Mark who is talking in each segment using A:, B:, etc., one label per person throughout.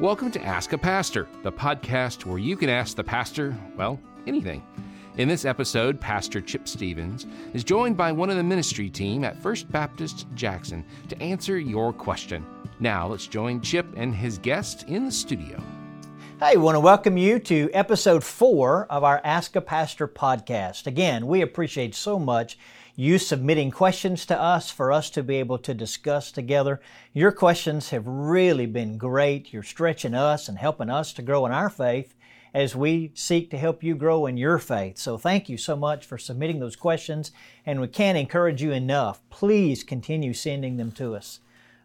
A: Welcome to Ask a Pastor, the podcast where you can ask the pastor, well, anything. In this episode, Pastor Chip Stevens is joined by one of the ministry team at First Baptist Jackson to answer your question. Now, let's join Chip and his guest in the studio.
B: Hey, we want to welcome you to episode four of our Ask a Pastor podcast. Again, we appreciate so much you submitting questions to us for us to be able to discuss together. Your questions have really been great. You're stretching us and helping us to grow in our faith as we seek to help you grow in your faith. So thank you so much for submitting those questions, and we can't encourage you enough. Please continue sending them to us.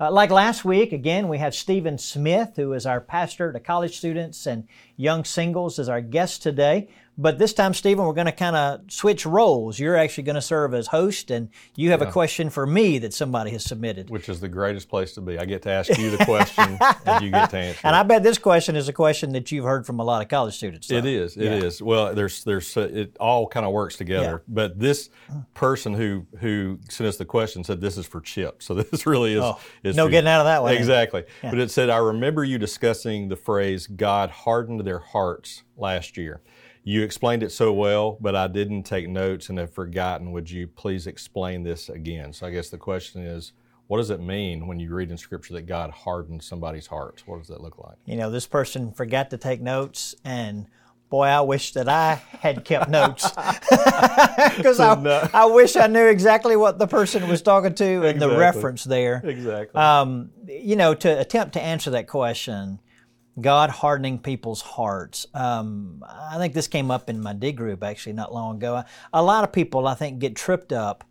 B: Uh, like last week, again, we have Stephen Smith, who is our pastor to college students and young singles, as our guest today. But this time, Stephen, we're going to kind of switch roles. You're actually going to serve as host, and you have yeah. a question for me that somebody has submitted.
C: Which is the greatest place to be. I get to ask you the question, and you get to answer.
B: And I bet this question is a question that you've heard from a lot of college students.
C: It is. It yeah. is. Well, there's, there's, uh, it all kind of works together. Yeah. But this person who who sent us the question said this is for Chip. So this really is. Oh,
B: is no getting out of that one.
C: Exactly. But it said, I remember you discussing the phrase "God hardened their hearts" last year. You explained it so well, but I didn't take notes and have forgotten. Would you please explain this again? So I guess the question is, what does it mean when you read in Scripture that God hardened somebody's hearts? What does that look like?
B: You know, this person forgot to take notes, and boy, I wish that I had kept notes because I, no. I wish I knew exactly what the person was talking to and exactly. the reference there.
C: Exactly. Um,
B: you know, to attempt to answer that question, God hardening people's hearts. Um, I think this came up in my D group actually not long ago. A lot of people, I think, get tripped up,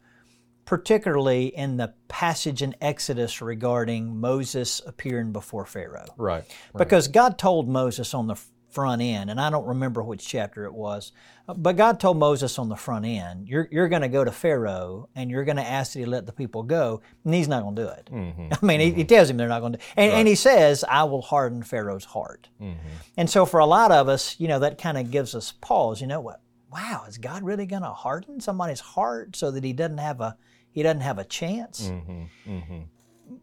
B: particularly in the passage in Exodus regarding Moses appearing before Pharaoh.
C: Right. right.
B: Because God told Moses on the front end, and I don't remember which chapter it was, but God told Moses on the front end, You're, you're going to go to Pharaoh and you're going to ask that he let the people go, and he's not going to do it. Mm-hmm. I mean, mm-hmm. he, he, tells him they're not going to. And, right. and he says, I will harden Pharaoh's heart. Mm-hmm. And so for a lot of us, you know, that kind of gives us pause. You know what? Wow, is God really going to harden somebody's heart so that he doesn't have a he doesn't have a chance? Mm-hmm. Mm-hmm.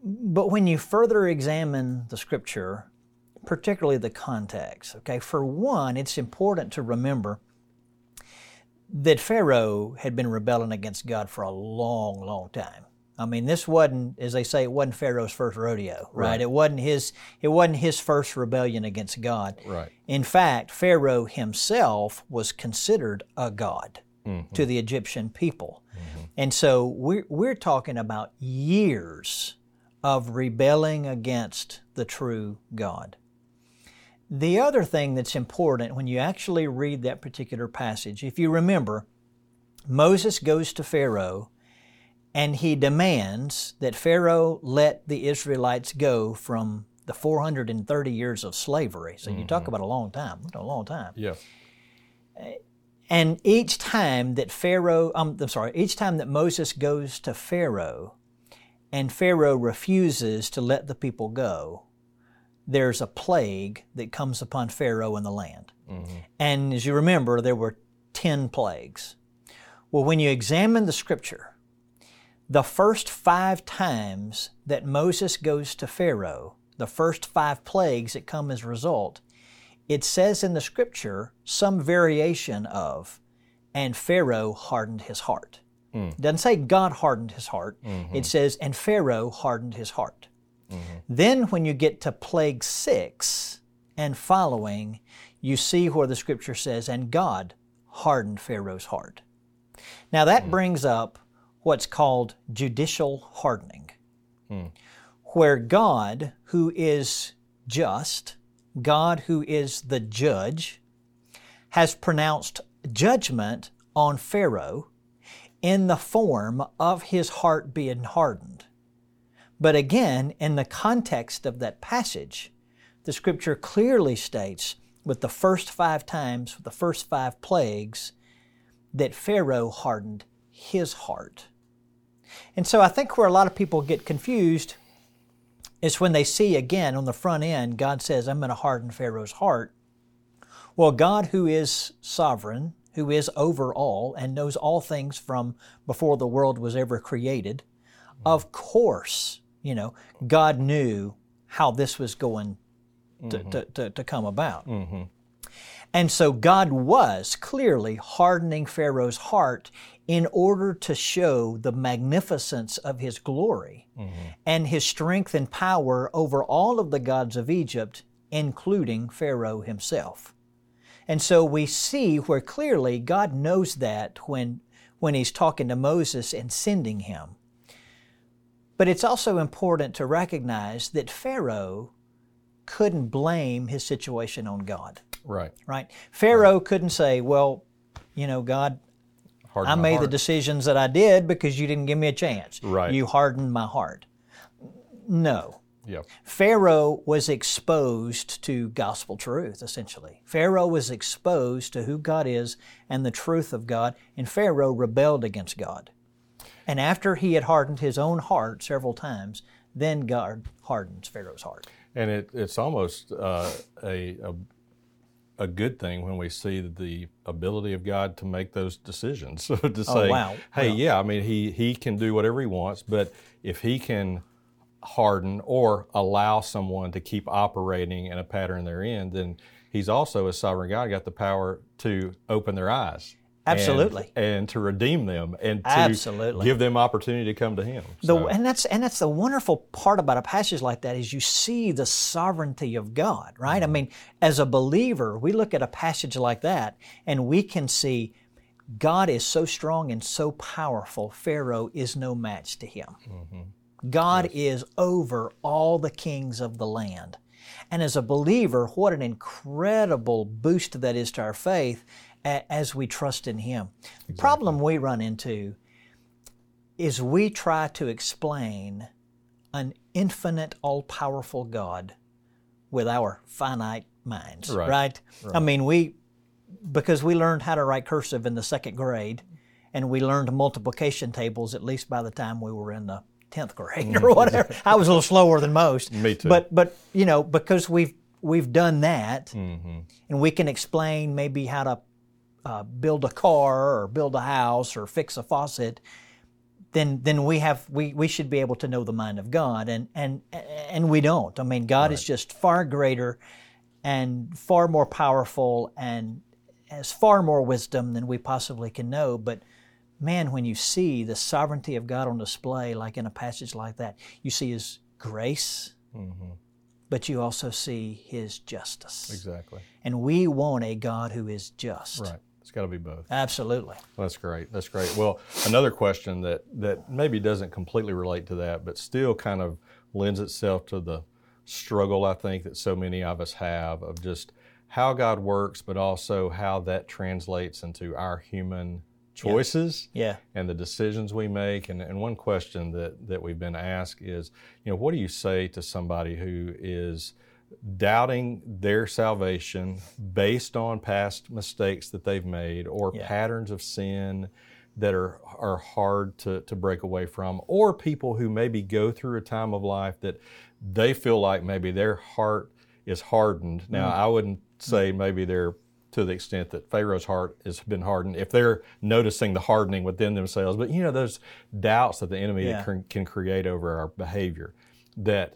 B: But when you further examine the scripture, particularly the context. Okay, for one, it's important to remember that Pharaoh had been rebelling against God for a long, long time. I mean, this wasn't, as they say, it wasn't Pharaoh's first rodeo, right? right? It wasn't his. It wasn't his first rebellion against God.
C: Right.
B: In fact, Pharaoh himself was considered a god mm-hmm. to the Egyptian people, mm-hmm. and so we're we're talking about years of rebelling against the true God. The other thing that's important when you actually read that particular passage, if you remember, Moses goes to Pharaoh and he demands that Pharaoh let the Israelites go from the 430 years of slavery. So you mm-hmm. talk about a long time, a long time.
C: Yeah.
B: And each time that Pharaoh, um, I'm sorry, each time that Moses goes to Pharaoh and Pharaoh refuses to let the people go, there's a plague that comes upon Pharaoh and the land. Mm-hmm. And as you remember, there were 10 plagues. Well, when you examine the scripture, the first five times that Moses goes to Pharaoh, the first five plagues that come as a result, it says in the scripture some variation of, and Pharaoh hardened his heart. Mm. It doesn't say God hardened his heart. Mm-hmm. It says, and Pharaoh hardened his heart. Mm-hmm. Then, when you get to plague six and following, you see where the scripture says, and God hardened Pharaoh's heart. Now, that mm-hmm. brings up what's called judicial hardening, mm. where God, who is just, God, who is the judge, has pronounced judgment on Pharaoh in the form of his heart being hardened. But again, in the context of that passage, the scripture clearly states with the first five times, with the first five plagues, that Pharaoh hardened his heart. And so I think where a lot of people get confused is when they see again on the front end, God says, I'm going to harden Pharaoh's heart. Well, God, who is sovereign, who is over all, and knows all things from before the world was ever created, of course you know, God knew how this was going to, mm-hmm. to, to, to come about. Mm-hmm. And so God was clearly hardening Pharaoh's heart in order to show the magnificence of his glory mm-hmm. and his strength and power over all of the gods of Egypt, including Pharaoh himself. And so we see where clearly God knows that when, when he's talking to Moses and sending him. But it's also important to recognize that Pharaoh couldn't blame his situation on God,
C: Right.
B: right? Pharaoh couldn't say, well, you know, God, I made the decisions that I did because you didn't give me a chance.
C: Right.
B: You hardened my heart. No.
C: Yep.
B: Pharaoh was exposed to gospel truth, essentially. Pharaoh was exposed to who God is and the truth of God, and Pharaoh rebelled against God. And after he had hardened his own heart several times, then God hardens Pharaoh's heart.
C: And it, it's almost uh, a, a a good thing when we see the ability of God to make those decisions. So to say,
B: Oh, wow.
C: hey,
B: Well-
C: yeah, I mean, he he can do whatever he wants, but if he can harden or allow someone to keep operating in a pattern they're in, then he's also a sovereign God got the power to open their eyes. And-
B: Absolutely.
C: And, to redeem them and to
B: Absolutely.
C: give them opportunity to come to him.
B: The, and that's and that's the wonderful part about a passage like that is you see the sovereignty of God, right? I mm-hmm. mean, as a believer, we look at a passage like that and we can see God is so strong and so powerful. Pharaoh is no match to him. Mm-hmm. God is over all the kings of the land. And as a believer, what an incredible boost that is to our faith a- as we trust in Him. The problem we run into is we try to explain an infinite, all powerful God with our finite minds,
C: Right.
B: right? I mean, we, because we learned how to write cursive in the second grade and we learned multiplication tables at least by the time we were in the 10th grade or whatever. I was a little slower than most.
C: Me too.
B: But, but you know, because we've, we've done that
C: Mm-hmm.
B: and we can explain maybe how to uh, build a car or build a house or fix a faucet, then then we have we, we should be able to know the mind of God and and and we don't. I mean, God is just far greater and far more powerful and has far more wisdom than we possibly can know. But man, when you see the sovereignty of God on display, like in a passage like that, you see His grace, but you also see His justice.
C: exactly.
B: And we want a God who is just.
C: Right. It's got to be both.
B: Absolutely.
C: That's great. That's great. Well, another question that that maybe doesn't completely relate to that, but still kind of lends itself to the struggle I think that so many of us have of just how God works, but also how that translates into our human choices
B: Yeah.
C: and the decisions we make. And, and one question that, that we've been asked is, you know, what do you say to somebody who is doubting their salvation based on past mistakes that they've made or
B: Yeah.
C: patterns of sin that are, are hard to, to break away from, or people who maybe go through a time of life that they feel like maybe their heart is hardened. Now, mm. I wouldn't say maybe they're to the extent that Pharaoh's heart has been hardened, if they're noticing the hardening within themselves, but you know, those doubts that the enemy
B: Yeah.
C: can, can create over our behavior that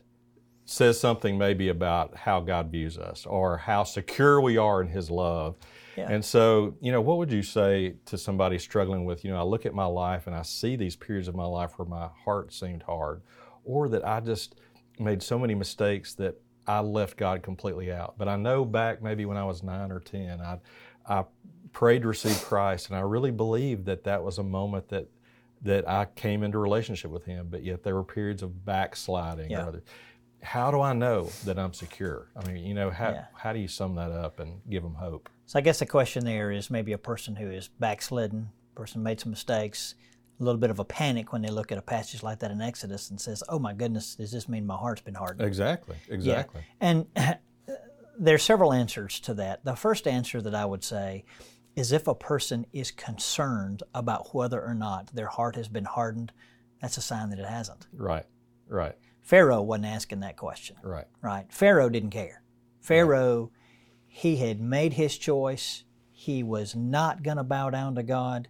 C: says something maybe about how God views us or how secure we are in His love.
B: Yeah.
C: And so, you know, what would you say to somebody struggling with, you know, I look at my life and I see these periods of my life where my heart seemed hard, or that I just made so many mistakes that I left God completely out. But I know back maybe when I was nine or 10, I, I prayed to receive Christ, and I really believed that that was a moment that that I came into relationship with Him. But yet there were periods of backsliding.
B: Yeah.
C: How do I know that I'm secure? I mean, you know, how
B: Yeah.
C: how do you sum that up and give them hope?
B: So I guess the question there is maybe a person who is backslidden, person made some mistakes, a little bit of a panic when they look at a passage like that in Exodus and says, "Oh my goodness, does this mean my heart's been hardened?"
C: Exactly. Exactly.
B: And there's several answers to that. The first answer that I would say is if a person is concerned about whether or not their heart has been hardened, that's a sign that it hasn't.
C: Right. Right.
B: Pharaoh wasn't asking that question.
C: Right.
B: right? Pharaoh didn't care. Pharaoh, he had made his choice. He was not going to bow down to God,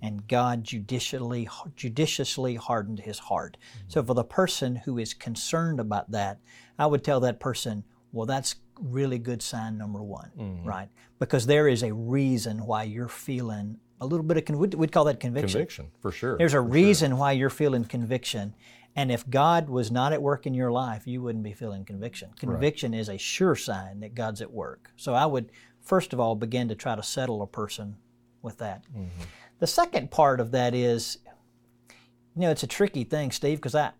B: and God judicially judiciously hardened his heart. So, for the person who is concerned about that, I would tell that person, well, that's really good sign number one,
C: Mm-hmm.
B: right? Because there is a reason why you're feeling a little bit of con- we'd, call that conviction.
C: Conviction, for sure.
B: There's a
C: for sure.
B: reason why you're feeling conviction. And if God was not at work in your life, you wouldn't be feeling conviction. Conviction is a sure sign that God's at work. So I would, first of all, begin to try to settle a person with that.
C: Mm-hmm.
B: The second part of that is, you know, it's a tricky thing, Steve, because I,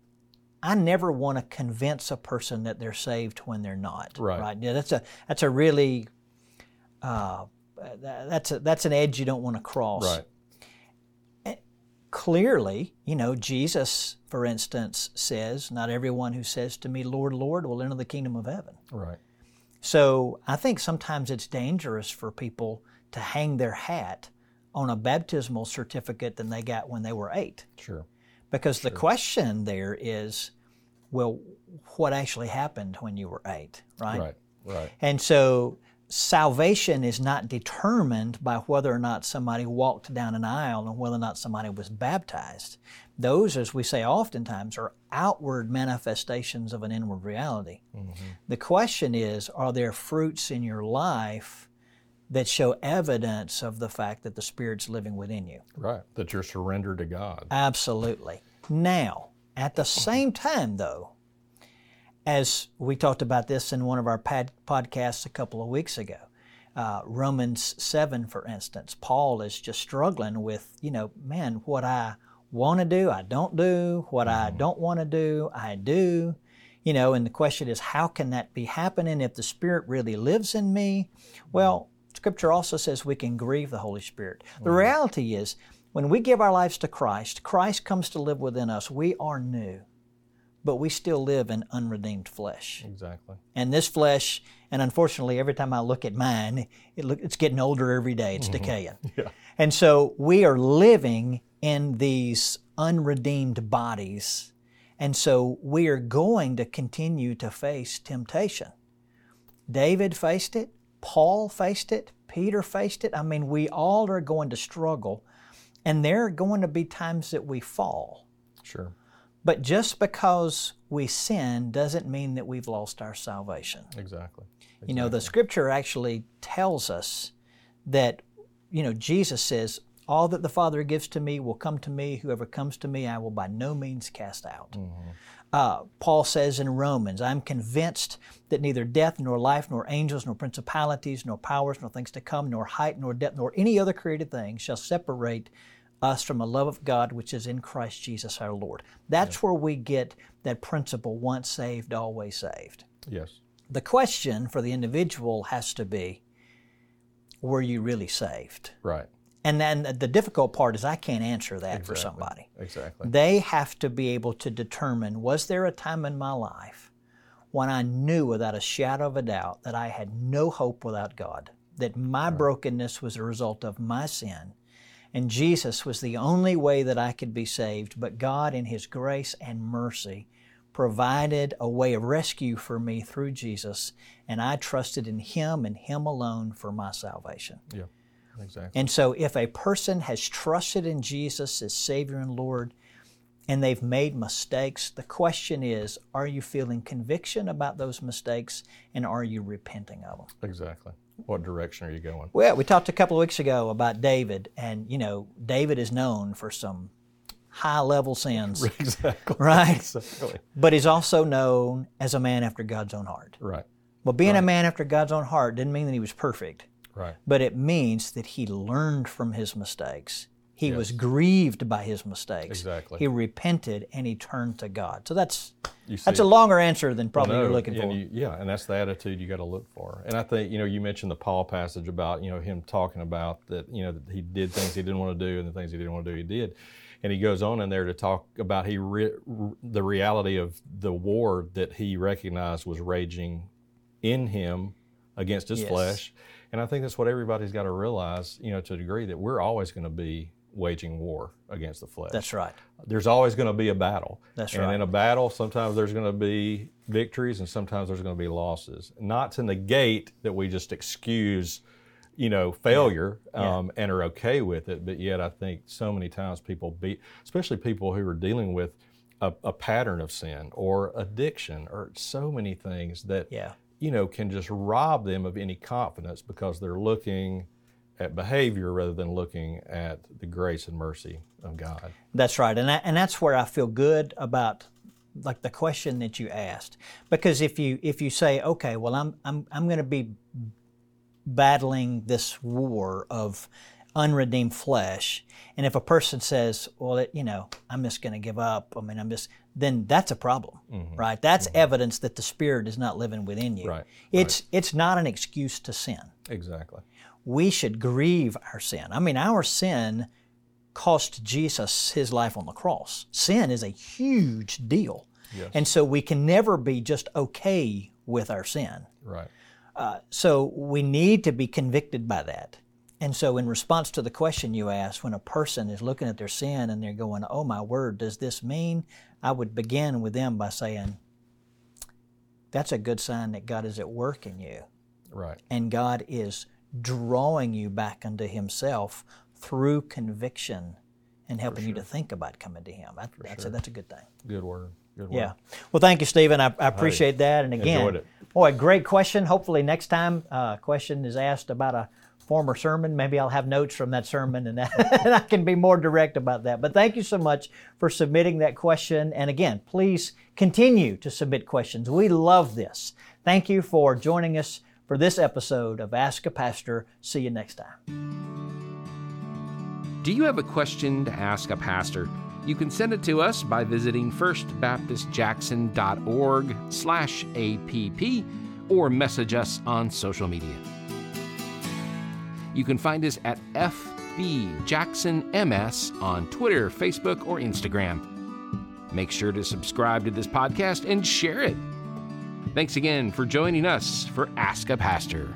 B: I never want to convince a person that they're saved when they're not.
C: Right. right?
B: Yeah, that's a that's a really, uh, that's a, that's an edge you don't want to cross
C: Right.
B: Clearly, you know, Jesus, for instance, says, Not everyone who says to me, Lord, Lord, will enter the kingdom of heaven.
C: Right.
B: So I think sometimes it's dangerous for people to hang their hat on a baptismal certificate than they got when they were eight.
C: Sure.
B: Because the question there is, well, what actually happened when you were eight, right?
C: Right. Right.
B: And so salvation is not determined by whether or not somebody walked down an aisle and whether or not somebody was baptized. Those, as we say oftentimes, are outward manifestations of an inward reality. Mm-hmm. The question is are there fruits in your life that show evidence of the fact that the Spirit's living within you?
C: Right. That you're surrendered to God.
B: Absolutely. Now, at the same time, though, as we talked about this in one of our pad- podcasts a couple of weeks ago, uh, Romans 7, for instance, Paul is just struggling with, you know, man, what I want to do, I don't do. What I don't want to do, I do. You know, and the question is, how can that be happening if the Spirit really lives in me? Well, Scripture also says we can grieve the Holy Spirit. The reality is, when we give our lives to Christ, Christ comes to live within us. We are new, but we still live in unredeemed flesh.
C: Exactly.
B: And this flesh, and unfortunately, every time I look at mine, it look, it's getting older every day. It's mm-hmm. decaying.
C: Yeah.
B: And so we are living in these unredeemed bodies. And so we are going to continue to face temptation. David faced it, Paul faced it, Peter faced it. I mean, we all are going to struggle. And there are going to be times that we fall.
C: Sure.
B: But just because we sin doesn't mean that we've lost our salvation.
C: Exactly.
B: You know, the scripture actually tells us that, you know, Jesus says, All that the Father gives to me will come to me. Whoever comes to me, I will by no means cast out. Uh, Paul says in Romans, I'm convinced that neither death, nor life, nor angels, nor principalities, nor powers, nor things to come, nor height, nor depth, nor any other created thing shall separate us from the love of God which is in Christ Jesus our Lord. That's where we get that principle once saved, always saved.
C: Yes.
B: The question for the individual has to be were you really saved?
C: Right.
B: And then the difficult part is I can't answer that for somebody.
C: Exactly.
B: They have to be able to determine was there a time in my life when I knew without a shadow of a doubt that I had no hope without God, that my brokenness was a result of my sin, and Jesus was the only way that I could be saved, but God, in His grace and mercy, provided a way of rescue for me through Jesus, and I trusted in Him and Him alone for my salvation.
C: Yeah. Exactly.
B: And so, if a person has trusted in Jesus as Savior and Lord and they've made mistakes, the question is are you feeling conviction about those mistakes and are you repenting of them?
C: Exactly. What direction are you going?
B: Well, we talked a couple of weeks ago about David, and you know, David is known for some high level sins,
C: Exactly.
B: right?
C: Exactly.
B: But he's also known as a man after God's own heart.
C: Right.
B: Well, being a man after God's own heart didn't mean that he was perfect.
C: Right.
B: but it means that he learned from his mistakes. He was grieved by his mistakes.
C: Exactly.
B: He repented and he turned to God. So that's that's a longer answer than probably
C: No,
B: you're looking for.
C: you- yeah, and that's the attitude you got to look for. And I think you know you mentioned the Paul passage about you know him talking about that you know that he did things he didn't want to do and the things he didn't want to do he did, and he goes on in there to talk about he re- the reality of the war that he recognized was raging in him against his
B: Yes.
C: flesh, and I think that's what everybody's got to realize you know to a degree that we're always going to be waging war against the flesh
B: that's right.
C: there's always going to be a battle.
B: That's
C: and
B: right.
C: in a battle, sometimes there's going to be victories and sometimes there's going to be losses. Not to negate that we just excuse, you know, failure um, and are okay with it, but yet I think so many times people be, especially people who are dealing with a, a pattern of sin or addiction or so many things that
B: Yeah.
C: you know, can just rob them of any confidence because they're looking at behavior rather than looking at the grace and mercy of God.
B: That's right, and that, and that's where I feel good about like the question that you asked because if you if you say okay well i'm i'm i'm going to be battling this war of unredeemed flesh and if a person says well it, you know i'm just going to give up i mean i'm just then that's a problem mm-hmm. right that's mm-hmm. evidence that the spirit is not living within you
C: right
B: it's
C: right.
B: it's not an excuse to sin
C: exactly
B: we should grieve our sin i mean our sin cost Jesus his life on the cross. Sin is a huge deal.
C: Yes.
B: And so we can never be just okay with our sin.
C: Right.
B: Uh, so we need to be convicted by that. And so, in response to the question you asked, when a person is looking at their sin and they're going, Oh my word, does this mean? I would begin with them by saying, That's a good sign that God is at work in you.
C: Right.
B: And God is drawing you back unto Himself through conviction and helping sure. you to think about coming to Him. That, that's, sure. a, that's a good thing.
C: Good word. Good
B: word. Yeah. Well, thank you, Stephen. I, I appreciate that. And again, boy, great question. Hopefully, next time a uh, question is asked about a former sermon, maybe I'll have notes from that sermon and, that, and I can be more direct about that. But thank you so much for submitting that question. And again, please continue to submit questions. We love this. Thank you for joining us for this episode of Ask a Pastor. See you next time.
A: Do you have a question to ask a pastor? You can send it to us by visiting firstbaptistjackson.org slash APP or message us on social media. You can find us at FBJacksonMS on Twitter, Facebook, or Instagram. Make sure to subscribe to this podcast and share it. Thanks again for joining us for Ask a Pastor.